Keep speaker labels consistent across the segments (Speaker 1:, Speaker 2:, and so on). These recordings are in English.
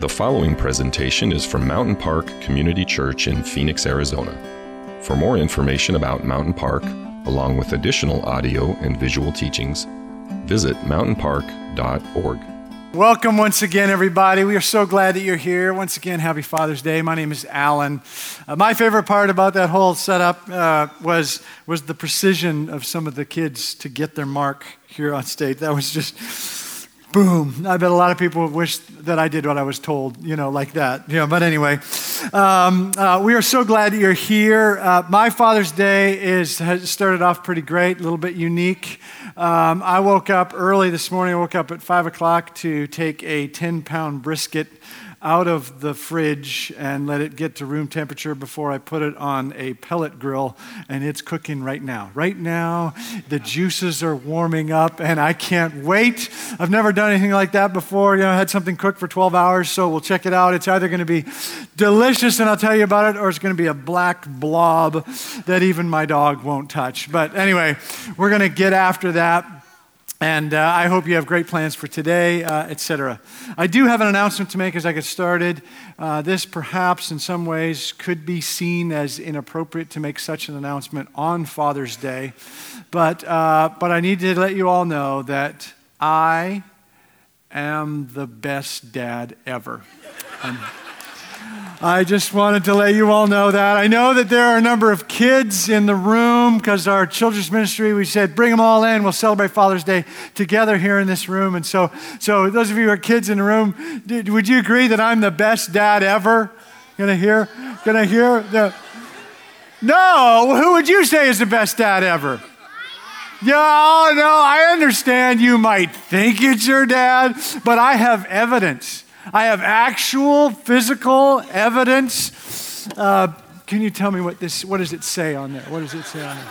Speaker 1: The following presentation is from Mountain Park Community Church in Phoenix, Arizona. For more information about Mountain Park, along with additional audio and visual teachings, visit mountainpark.org.
Speaker 2: Welcome once again, everybody. We are so glad that you're here. Once again, happy Father's Day. My name is Alan. Uh, my favorite part about that whole setup uh, was, was the precision of some of the kids to get their mark here on stage. That was just boom. I bet a lot of people wish that I did what I was told, you know, like that. Know, but anyway, um, uh, we are so glad that you're here. Uh, my Father's Day is has started off pretty great, a little bit unique. Um, I woke up early this morning. I woke up at five o'clock to take a 10 pound brisket out of the fridge and let it get to room temperature before I put it on a pellet grill, and it's cooking right now. Right now, the juices are warming up, and I can't wait. I've never done anything like that before. You know, I had something cooked for 12 hours, so we'll check it out. It's either going to be delicious, and I'll tell you about it, or it's going to be a black blob that even my dog won't touch. But anyway, we're going to get after that. And uh, I hope you have great plans for today, uh, etc. I do have an announcement to make as I get started. Uh, this, perhaps, in some ways, could be seen as inappropriate to make such an announcement on Father's Day. But, uh, but I need to let you all know that I am the best dad ever. And, I just wanted to let you all know that. I know that there are a number of kids in the room because our children's ministry, we said, bring them all in. We'll celebrate Father's Day together here in this room. And so, so those of you who are kids in the room, did, would you agree that I'm the best dad ever? Gonna hear? Gonna hear? The... No, who would you say is the best dad ever? Yeah, oh, no, I understand you might think it's your dad, but I have evidence. I have actual physical evidence. Uh, can you tell me what this, what does it say on there? What does it say on there?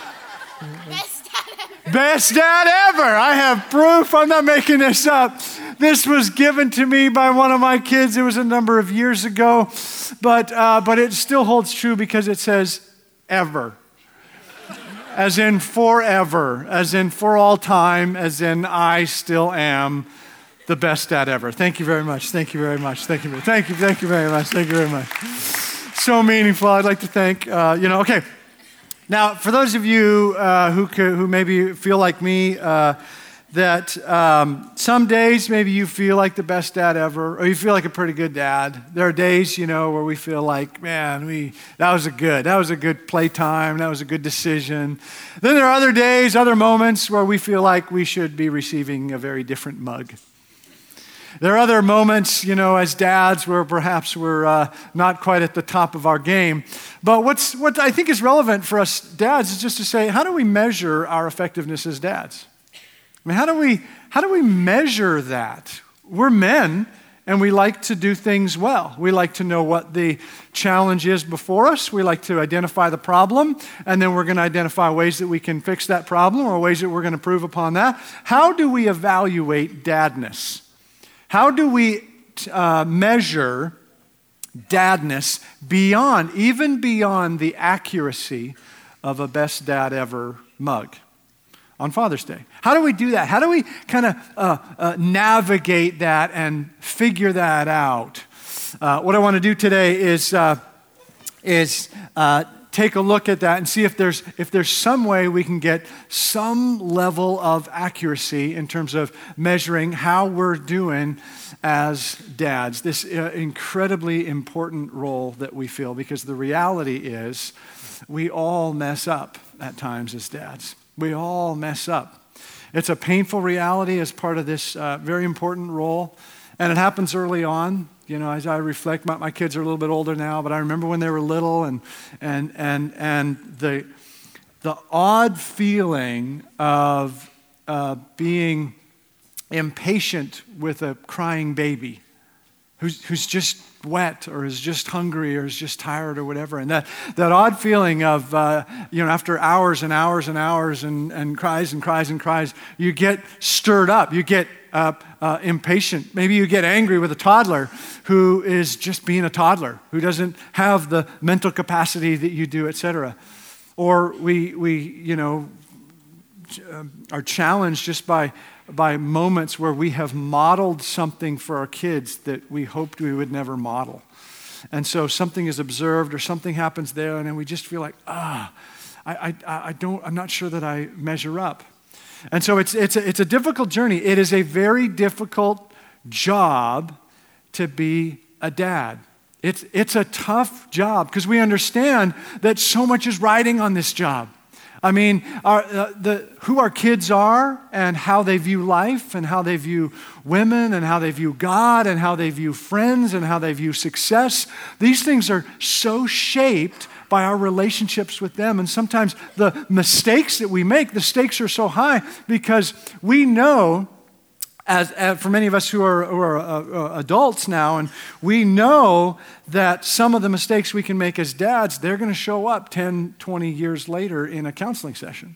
Speaker 3: Best dad ever.
Speaker 2: Best dad ever. I have proof. I'm not making this up. This was given to me by one of my kids. It was a number of years ago, but, uh, but it still holds true because it says ever. As in forever, as in for all time, as in I still am the best dad ever. Thank you very much. Thank you very much. Thank you. Thank you. Thank you very much. Thank you very much. So meaningful. I'd like to thank, uh, you know, okay. Now, for those of you uh, who, who maybe feel like me, uh, that um, some days maybe you feel like the best dad ever, or you feel like a pretty good dad. There are days, you know, where we feel like, man, we that was a good, that was a good playtime, that was a good decision. Then there are other days, other moments where we feel like we should be receiving a very different mug. There are other moments, you know, as dads where perhaps we're uh, not quite at the top of our game. But what's, what I think is relevant for us dads is just to say, how do we measure our effectiveness as dads? I mean, how do we, how do we measure that? We're men and we like to do things well. We like to know what the challenge is before us. We like to identify the problem, and then we're going to identify ways that we can fix that problem or ways that we're going to improve upon that. How do we evaluate dadness? How do we uh, measure dadness beyond, even beyond the accuracy of a best dad ever mug on Father's Day? How do we do that? How do we kind of uh, uh, navigate that and figure that out? Uh, what I want to do today is, uh, is uh, take a look at that and see if there's, if there's some way we can get some level of accuracy in terms of measuring how we're doing as dads. This uh, incredibly important role that we feel because the reality is we all mess up at times as dads. We all mess up. It's a painful reality as part of this uh, very important role, and it happens early on you know, as I reflect, my, my kids are a little bit older now, but I remember when they were little and, and, and, and the, the odd feeling of uh, being impatient with a crying baby who's, who's just wet or is just hungry or is just tired or whatever. And that, that odd feeling of, uh, you know, after hours and hours and hours and, and cries and cries and cries, you get stirred up. You get uh, uh, impatient. Maybe you get angry with a toddler who is just being a toddler, who doesn't have the mental capacity that you do, etc. Or we, we, you know, uh, are challenged just by by moments where we have modeled something for our kids that we hoped we would never model. And so something is observed or something happens there, and then we just feel like, ah, I, I, I don't, I'm not sure that I measure up. And so it's, it's, a, it's a difficult journey. It is a very difficult job to be a dad. It's, it's a tough job because we understand that so much is riding on this job. I mean, our, uh, the, who our kids are and how they view life and how they view women and how they view God and how they view friends and how they view success, these things are so shaped by our relationships with them. And sometimes the mistakes that we make, the stakes are so high because we know as, as, for many of us who are, who are uh, uh, adults now, and we know that some of the mistakes we can make as dads, they're going to show up 10, 20 years later in a counseling session.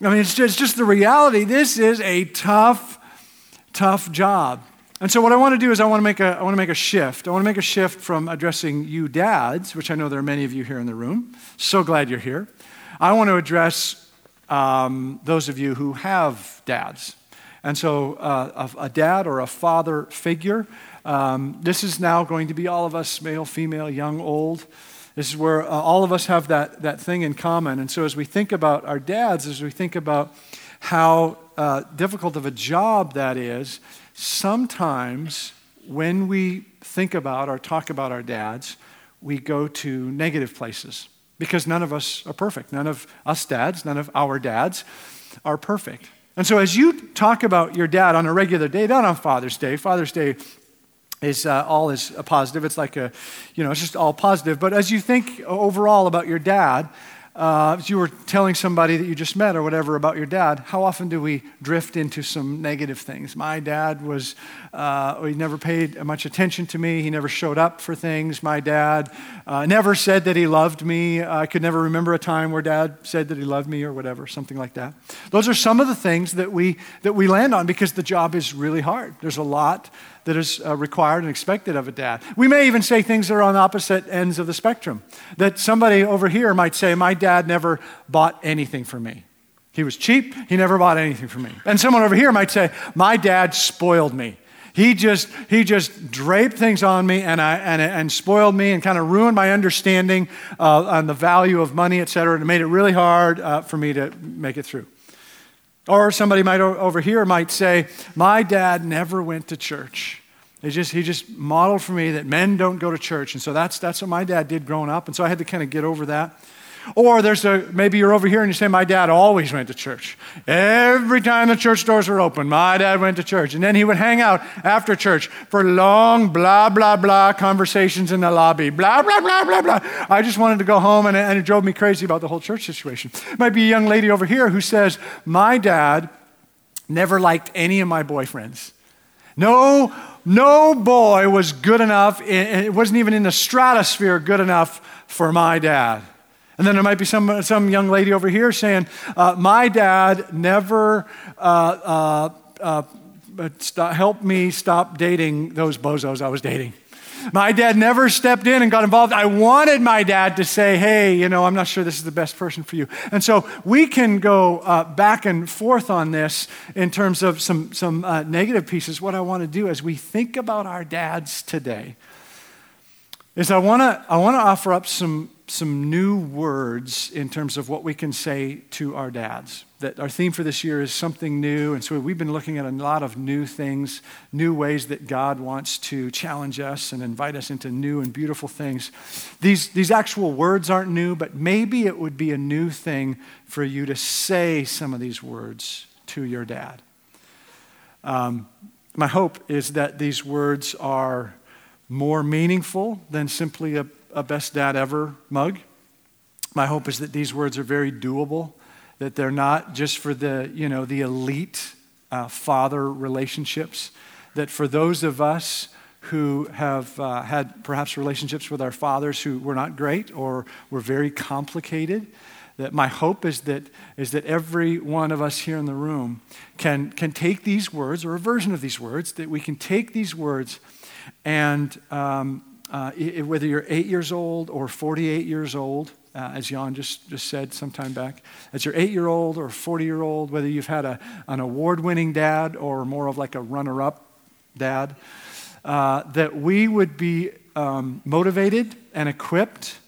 Speaker 2: I mean, it's just, it's just the reality. This is a tough, tough job. And so, what I want to do is, I want to make a, I want to make a shift. I want to make a shift from addressing you dads, which I know there are many of you here in the room. So glad you're here. I want to address um, those of you who have dads. And so, uh, a, a, dad or a father figure, um, this is now going to be all of us male, female, young, old. This is where uh, all of us have that, that thing in common. And so, as we think about our dads, as we think about how uh, difficult of a job that is, sometimes when we think about or talk about our dads, we go to negative places because none of us are perfect. None of us dads, none of our dads are perfect. And so, as you talk about your dad on a regular day, not on Father's Day, Father's Day is uh, all is a positive. It's like a, you know, it's just all positive. But as you think overall about your dad, uh, you were telling somebody that you just met or whatever about your dad, how often do we drift into some negative things? My dad was, uh, he never paid much attention to me. He never showed up for things. My dad uh, never said that he loved me. I could never remember a time where dad said that he loved me or whatever, something like that. Those are some of the things that we, that we land on because the job is really hard. There's a lot that is uh, required and expected of a dad. We may even say things that are on opposite ends of the spectrum. That somebody over here might say, My dad never bought anything for me. He was cheap, he never bought anything for me. And someone over here might say, My dad spoiled me. He just, he just draped things on me and, I, and, and spoiled me and kind of ruined my understanding uh, on the value of money, et cetera, and made it really hard uh, for me to make it through. Or somebody might over here might say, My dad never went to church. He just, he just modeled for me that men don't go to church. And so that's, that's what my dad did growing up. And so I had to kind of get over that. Or there's a, maybe you're over here and you say, My dad always went to church. Every time the church doors were open, my dad went to church. And then he would hang out after church for long, blah, blah, blah conversations in the lobby. Blah, blah, blah, blah, blah. I just wanted to go home and it, and it drove me crazy about the whole church situation. Might be a young lady over here who says, My dad never liked any of my boyfriends. No, no boy was good enough, it wasn't even in the stratosphere good enough for my dad. And then there might be some, some young lady over here saying, uh, My dad never uh, uh, uh helped me stop dating those bozos I was dating. My dad never stepped in and got involved. I wanted my dad to say, hey, you know, I'm not sure this is the best person for you. And so we can go uh, back and forth on this in terms of some, some uh, negative pieces. What I want to do as we think about our dads today is I want to I want to offer up some some new words in terms of what we can say to our dads. That our theme for this year is something new. And so we've been looking at a lot of new things, new ways that God wants to challenge us and invite us into new and beautiful things. These, these actual words aren't new, but maybe it would be a new thing for you to say some of these words to your dad. Um, my hope is that these words are more meaningful than simply a a best dad ever mug. My hope is that these words are very doable, that they're not just for the, you know, the elite uh, father relationships, that for those of us who have uh, had perhaps relationships with our fathers who were not great or were very complicated, that my hope is that, is that every one of us here in the room can, can take these words, or a version of these words, that we can take these words and um, uh, whether you're eight years old or 48 years old, uh, as Jan just, just said some time back, as your eight year old or 40 year old, whether you've had a, an award winning dad or more of like a runner up dad, uh, that we would be um, motivated and equipped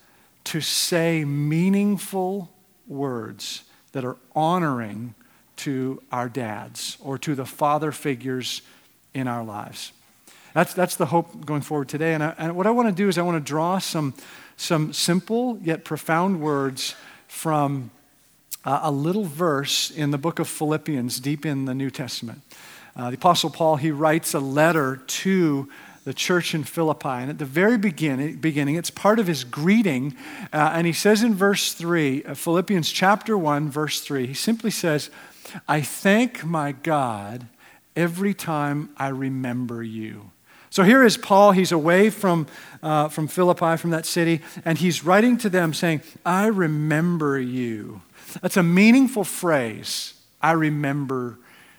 Speaker 2: to say meaningful words that are honoring to our dads or to the father figures in our lives. That's, that's the hope going forward today. And, I, and what I want to do is I want to draw some, some simple yet profound words from uh, a little verse in the book of Philippians, deep in the New Testament. Uh, the Apostle Paul, he writes a letter to the church in Philippi. And at the very beginning, beginning it's part of his greeting. Uh, and he says in verse 3, uh, Philippians chapter 1, verse 3, he simply says, I thank my God every time I remember you. So here is Paul. He's away from, uh, from Philippi, from that city, and he's writing to them saying, I remember you. That's a meaningful phrase. I remember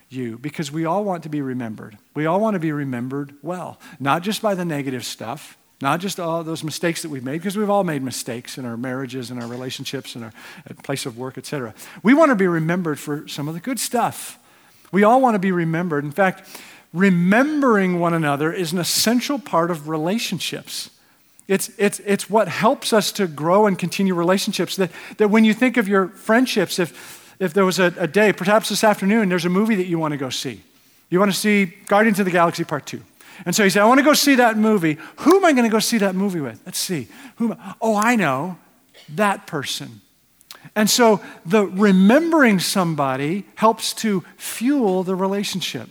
Speaker 2: you because we all want to be remembered. We all want to be remembered well, not just by the negative stuff, not just all those mistakes that we've made, because we've all made mistakes in our marriages and our relationships and our place of work, etc. We want to be remembered for some of the good stuff. We all want to be remembered. In fact, remembering one another is an essential part of relationships. It's, it's, it's what helps us to grow and continue relationships. That, that when you think of your friendships, if, if there was a, a day, perhaps this afternoon, there's a movie that you want to go see. You want to see Guardians of the Galaxy Part 2. And so you say, I want to go see that movie. Who am I going to go see that movie with? Let's see. Who oh, I know. That person. And so the remembering somebody helps to fuel the relationship.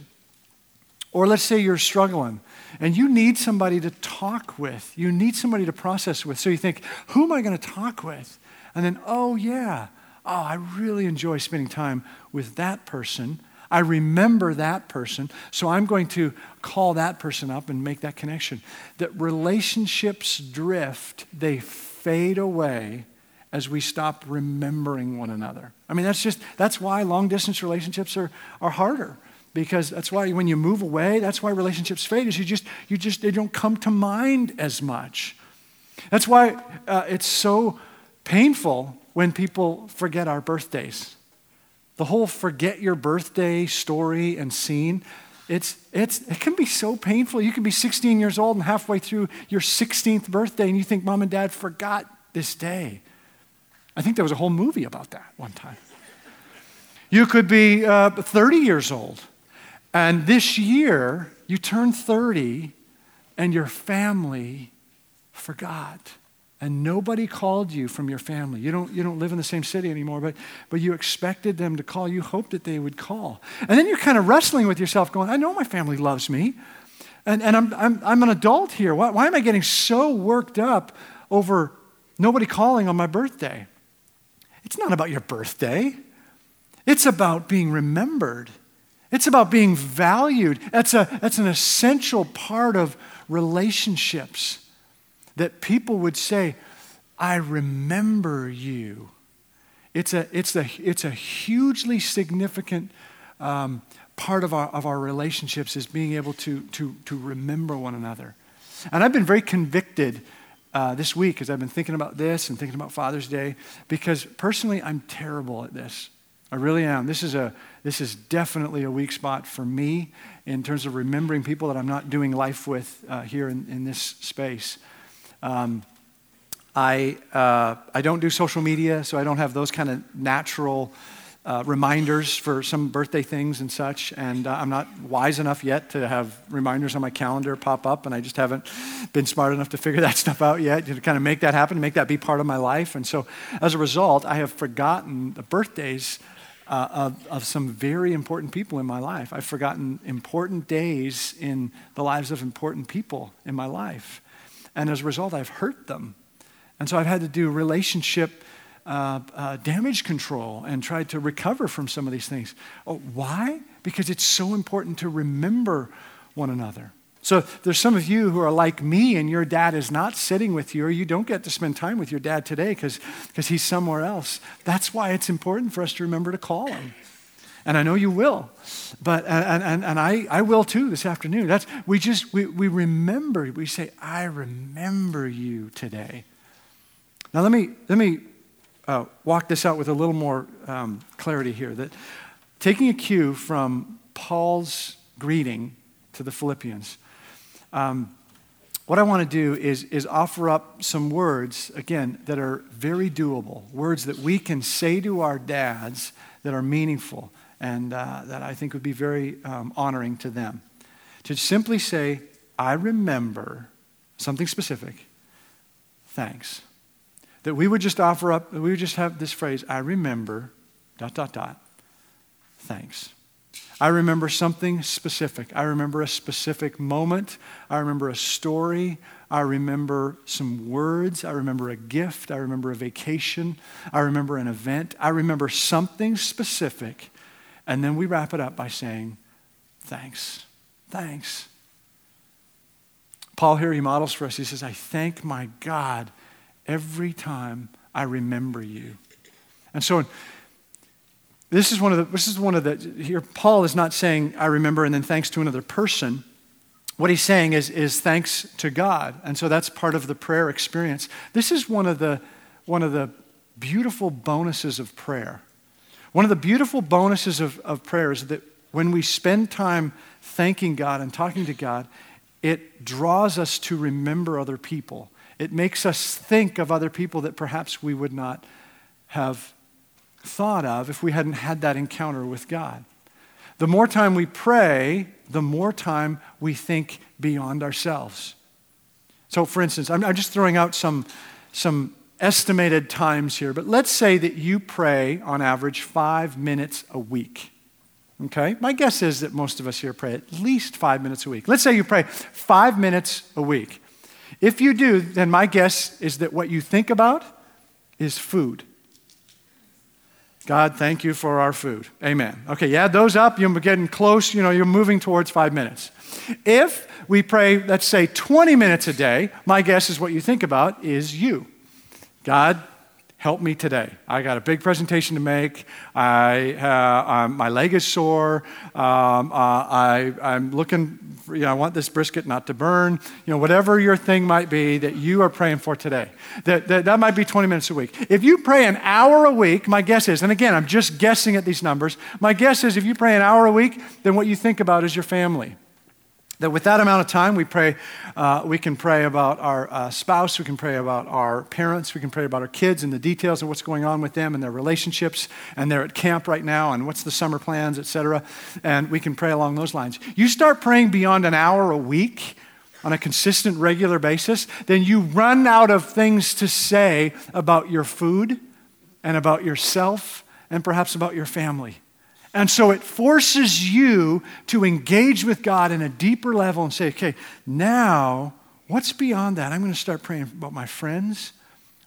Speaker 2: Or let's say you're struggling and you need somebody to talk with. You need somebody to process with. So you think, who am I going to talk with? And then, oh, yeah, oh, I really enjoy spending time with that person. I remember that person, so I'm going to call that person up and make that connection. That relationships drift, they fade away as we stop remembering one another. I mean, that's just, that's why long distance relationships are, are harder. Because that's why when you move away, that's why relationships fade, is you just, you just, they don't come to mind as much. That's why uh, it's so painful when people forget our birthdays. The whole forget your birthday story and scene, it's, it's, it can be so painful. You can be 16 years old and halfway through your 16th birthday and you think mom and dad forgot this day. I think there was a whole movie about that one time. You could be uh, 30 years old and this year you turn 30 and your family forgot and nobody called you from your family. You don't, you don't live in the same city anymore, but, but you expected them to call. You hoped that they would call. And then you're kind of wrestling with yourself, going, I know my family loves me. And, and I'm, I'm, I'm an adult here. Why, why am I getting so worked up over nobody calling on my birthday? It's not about your birthday, it's about being remembered. It's about being valued. That's, a, that's an essential part of relationships that people would say, I remember you. It's a, it's a, it's a hugely significant um, part of our, of our relationships is being able to, to, to remember one another. And I've been very convicted uh, this week as I've been thinking about this and thinking about Father's Day because personally I'm terrible at this. I really am. This is, a, this is definitely a weak spot for me in terms of remembering people that I'm not doing life with uh, here in, in this space. Um, I, uh, I don't do social media, so I don't have those kind of natural uh, reminders for some birthday things and such. And uh, I'm not wise enough yet to have reminders on my calendar pop up, and I just haven't been smart enough to figure that stuff out yet to kind of make that happen, make that be part of my life. And so as a result, I have forgotten the birthdays. Uh, of, of some very important people in my life. I've forgotten important days in the lives of important people in my life. And as a result, I've hurt them. And so I've had to do relationship uh, uh, damage control and try to recover from some of these things. Oh, why? Because it's so important to remember one another. So there's some of you who are like me and your dad is not sitting with you or you don't get to spend time with your dad today because he's somewhere else. That's why it's important for us to remember to call him. And I know you will. But, and, and, and I, I will too this afternoon. That's, we just, we, we remember, we say, I remember you today. Now let me, let me uh, walk this out with a little more um, clarity here. That taking a cue from Paul's greeting to the Philippians, um, what I want to do is, is offer up some words, again, that are very doable, words that we can say to our dads that are meaningful and uh, that I think would be very um, honoring to them. To simply say, I remember something specific, thanks. That we would just offer up, we would just have this phrase, I remember, dot, dot, dot, thanks. I remember something specific. I remember a specific moment. I remember a story. I remember some words. I remember a gift. I remember a vacation. I remember an event. I remember something specific. And then we wrap it up by saying, Thanks. Thanks. Paul here, he models for us. He says, I thank my God every time I remember you. And so, this is one of the, this is one of the, here, Paul is not saying, I remember, and then thanks to another person. What he's saying is, is thanks to God. And so that's part of the prayer experience. This is one of the, one of the beautiful bonuses of prayer. One of the beautiful bonuses of, of prayer is that when we spend time thanking God and talking to God, it draws us to remember other people. It makes us think of other people that perhaps we would not have thought of if we hadn't had that encounter with God. The more time we pray, the more time we think beyond ourselves. So, for instance, I'm, just throwing out some, some estimated times here, but let's say that you pray on average five minutes a week. Okay? My guess is that most of us here pray at least five minutes a week. Let's say you pray five minutes a week. If you do, then my guess is that what you think about is food. God, thank you for our food. Amen. Okay, you add those up, you're getting close, you know, you're moving towards five minutes. If we pray, let's say 20 minutes a day, my guess is what you think about is you. God, help me today. I got a big presentation to make. I, uh, um, my leg is sore. Um, uh, I, I'm looking, for, you know, I want this brisket not to burn. You know, whatever your thing might be that you are praying for today. That, that, that might be 20 minutes a week. If you pray an hour a week, my guess is, and again, I'm just guessing at these numbers, my guess is if you pray an hour a week, then what you think about is your family. That with that amount of time, we pray, uh, we can pray about our uh, spouse, we can pray about our parents, we can pray about our kids and the details of what's going on with them and their relationships, and they're at camp right now, and what's the summer plans, etc. And we can pray along those lines. You start praying beyond an hour a week on a consistent, regular basis, then you run out of things to say about your food and about yourself and perhaps about your family. And so it forces you to engage with God in a deeper level and say, okay, now what's beyond that? I'm going to start praying about my friends.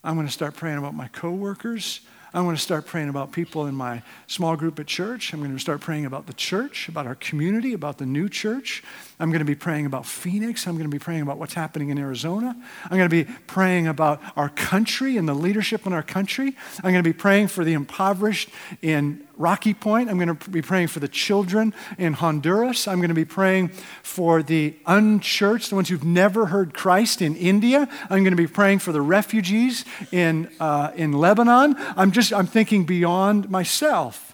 Speaker 2: I'm going to start praying about my coworkers. I'm going to start praying about people in my small group at church. I'm going to start praying about the church, about our community, about the new church. I'm going to be praying about Phoenix. I'm going to be praying about what's happening in Arizona. I'm going to be praying about our country and the leadership in our country. I'm going to be praying for the impoverished in Rocky Point. I'm going to be praying for the children in Honduras. I'm going to be praying for the unchurched, the ones who've never heard Christ in India. I'm going to be praying for the refugees in, uh, in Lebanon. I'm just, I'm thinking beyond myself.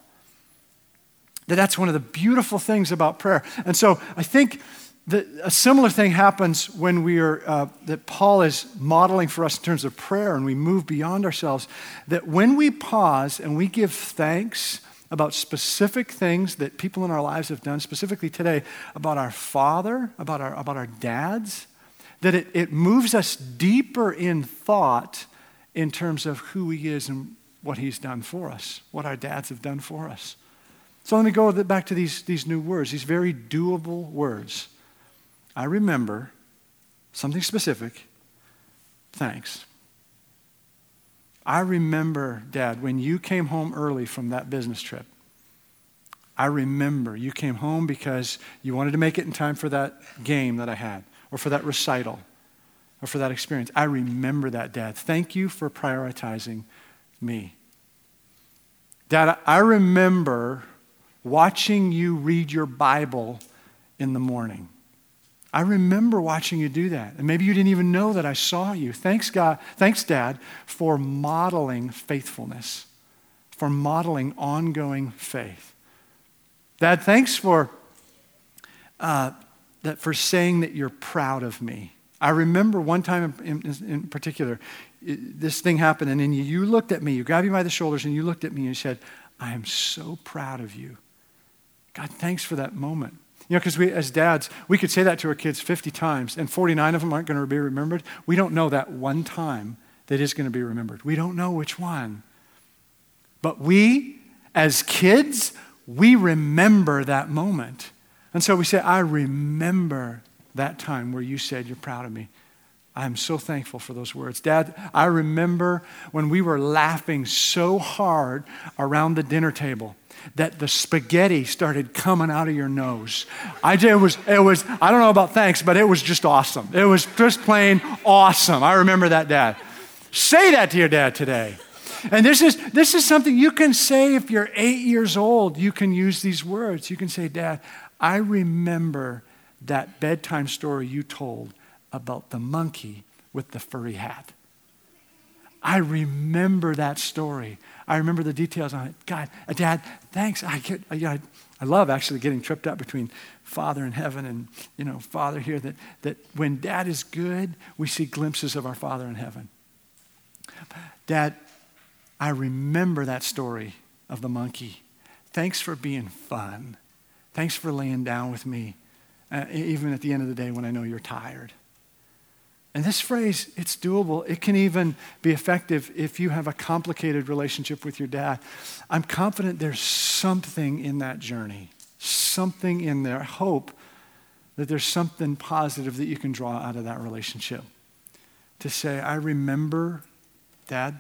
Speaker 2: That that's one of the beautiful things about prayer. And so I think that a similar thing happens when we are, uh, that Paul is modeling for us in terms of prayer and we move beyond ourselves. That when we pause and we give thanks about specific things that people in our lives have done, specifically today, about our father, about our, about our dads, that it, it moves us deeper in thought in terms of who he is and what he's done for us, what our dads have done for us. So let me go back to these, these new words, these very doable words. I remember something specific. Thanks. I remember, Dad, when you came home early from that business trip. I remember you came home because you wanted to make it in time for that game that I had, or for that recital, or for that experience. I remember that, Dad. Thank you for prioritizing me. Dad, I remember watching you read your Bible in the morning. I remember watching you do that. And maybe you didn't even know that I saw you. Thanks, God. Thanks, Dad, for modeling faithfulness, for modeling ongoing faith. Dad, thanks for, uh, that, for saying that you're proud of me. I remember one time in, in, in particular, it, this thing happened, and then you, you looked at me, you grabbed me by the shoulders, and you looked at me and said, I am so proud of you. God, thanks for that moment. You know, because we, as dads, we could say that to our kids 50 times, and 49 of them aren't going to be remembered. We don't know that one time that is going to be remembered. We don't know which one. But we, as kids, we remember that moment. And so we say, I remember that time where you said you're proud of me. I'm so thankful for those words. Dad, I remember when we were laughing so hard around the dinner table that the spaghetti started coming out of your nose. I it was it was I don't know about thanks, but it was just awesome. It was just plain awesome. I remember that dad. Say that to your dad today. And this is this is something you can say if you're 8 years old. You can use these words. You can say, "Dad, I remember that bedtime story you told about the monkey with the furry hat." I remember that story. I remember the details on it. God, uh, Dad, thanks. I, get, I, I love actually getting tripped up between Father in heaven and, you know, Father here. That, that when Dad is good, we see glimpses of our Father in heaven. Dad, I remember that story of the monkey. Thanks for being fun. Thanks for laying down with me, uh, even at the end of the day when I know you're tired. And this phrase, it's doable. It can even be effective if you have a complicated relationship with your dad. I'm confident there's something in that journey, something in there. Hope that there's something positive that you can draw out of that relationship. To say, I remember, Dad,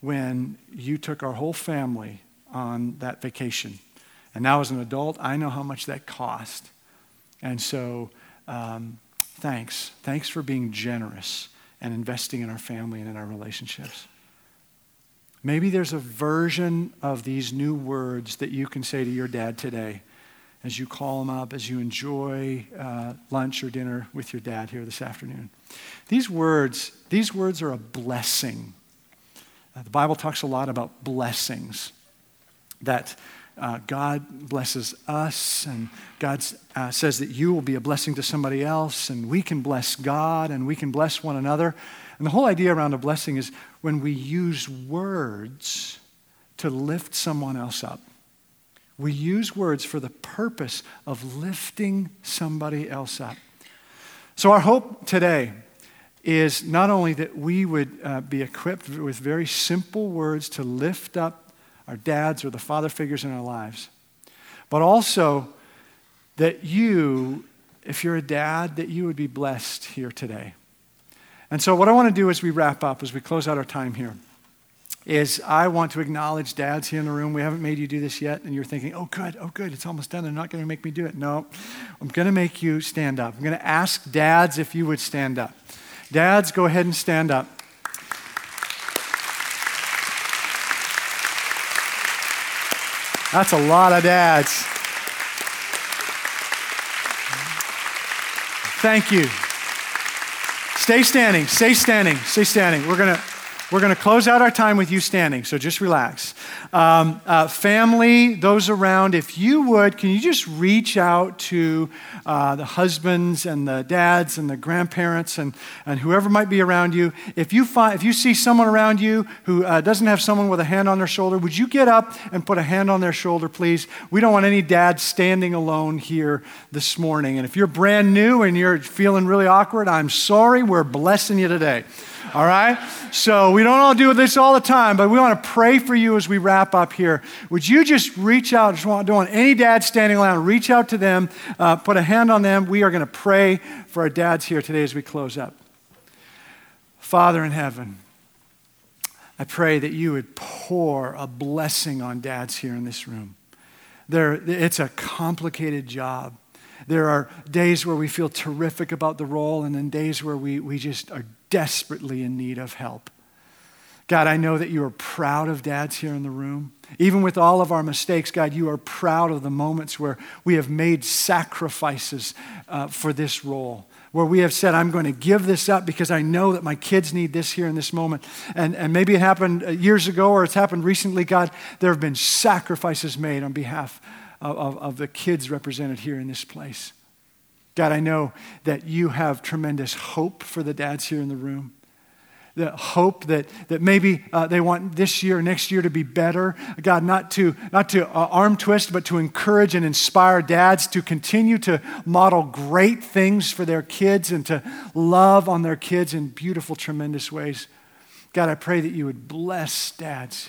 Speaker 2: when you took our whole family on that vacation. And now, as an adult, I know how much that cost. And so, um, thanks. Thanks for being generous and investing in our family and in our relationships. Maybe there's a version of these new words that you can say to your dad today as you call him up, as you enjoy uh, lunch or dinner with your dad here this afternoon. These words, these words are a blessing. Uh, the Bible talks a lot about blessings that uh, God blesses us, and God uh, says that you will be a blessing to somebody else, and we can bless God, and we can bless one another. And the whole idea around a blessing is when we use words to lift someone else up. We use words for the purpose of lifting somebody else up. So, our hope today is not only that we would uh, be equipped with very simple words to lift up our dads or the father figures in our lives. But also that you, if you're a dad, that you would be blessed here today. And so, what I want to do as we wrap up, as we close out our time here, is I want to acknowledge dads here in the room. We haven't made you do this yet, and you're thinking, oh, good, oh, good, it's almost done. They're not going to make me do it. No, I'm going to make you stand up. I'm going to ask dads if you would stand up. Dads, go ahead and stand up. That's a lot of dads. Thank you. Stay standing, stay standing, stay standing. We're going to we're going to close out our time with you standing, so just relax. Um, uh, family, those around, if you would, can you just reach out to uh, the husbands and the dads and the grandparents and, and whoever might be around you? If you, find, if you see someone around you who uh, doesn't have someone with a hand on their shoulder, would you get up and put a hand on their shoulder, please? We don't want any dads standing alone here this morning. And if you're brand new and you're feeling really awkward, I'm sorry. We're blessing you today. All right? So we don't all do this all the time, but we want to pray for you as we wrap up here. Would you just reach out? Just want, don't want any dad standing around. Reach out to them, uh, put a hand on them. We are going to pray for our dads here today as we close up. Father in heaven, I pray that you would pour a blessing on dads here in this room. There, it's a complicated job. There are days where we feel terrific about the role, and then days where we, we just are desperately in need of help. God, I know that you are proud of dads here in the room. Even with all of our mistakes, God, you are proud of the moments where we have made sacrifices uh, for this role, where we have said, I'm going to give this up because I know that my kids need this here in this moment. And, and maybe it happened uh, years ago or it's happened recently, God. There have been sacrifices made on behalf of, of, of the kids represented here in this place. God, I know that you have tremendous hope for the dads here in the room the hope that, that maybe uh, they want this year, next year to be better. God, not to, not to uh, arm twist, but to encourage and inspire dads to continue to model great things for their kids and to love on their kids in beautiful, tremendous ways. God, I pray that you would bless dads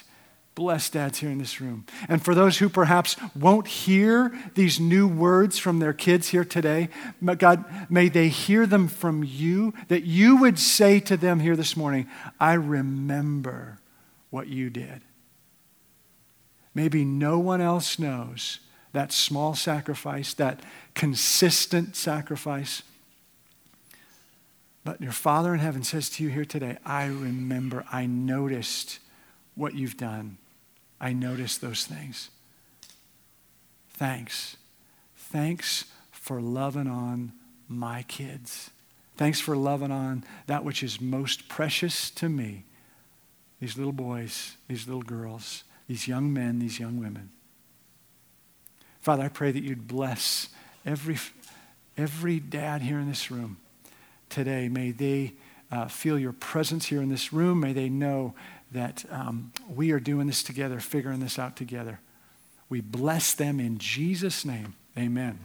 Speaker 2: Bless dads here in this room. And for those who perhaps won't hear these new words from their kids here today, God, may they hear them from you, that you would say to them here this morning, I remember what you did. Maybe no one else knows that small sacrifice, that consistent sacrifice. But your Father in heaven says to you here today, I remember, I noticed what you've done. I notice those things. Thanks. Thanks for loving on my kids. Thanks for loving on that which is most precious to me these little boys, these little girls, these young men, these young women. Father, I pray that you'd bless every, every dad here in this room today. May they uh, feel your presence here in this room. May they know that um, we are doing this together, figuring this out together. We bless them in Jesus' name. Amen.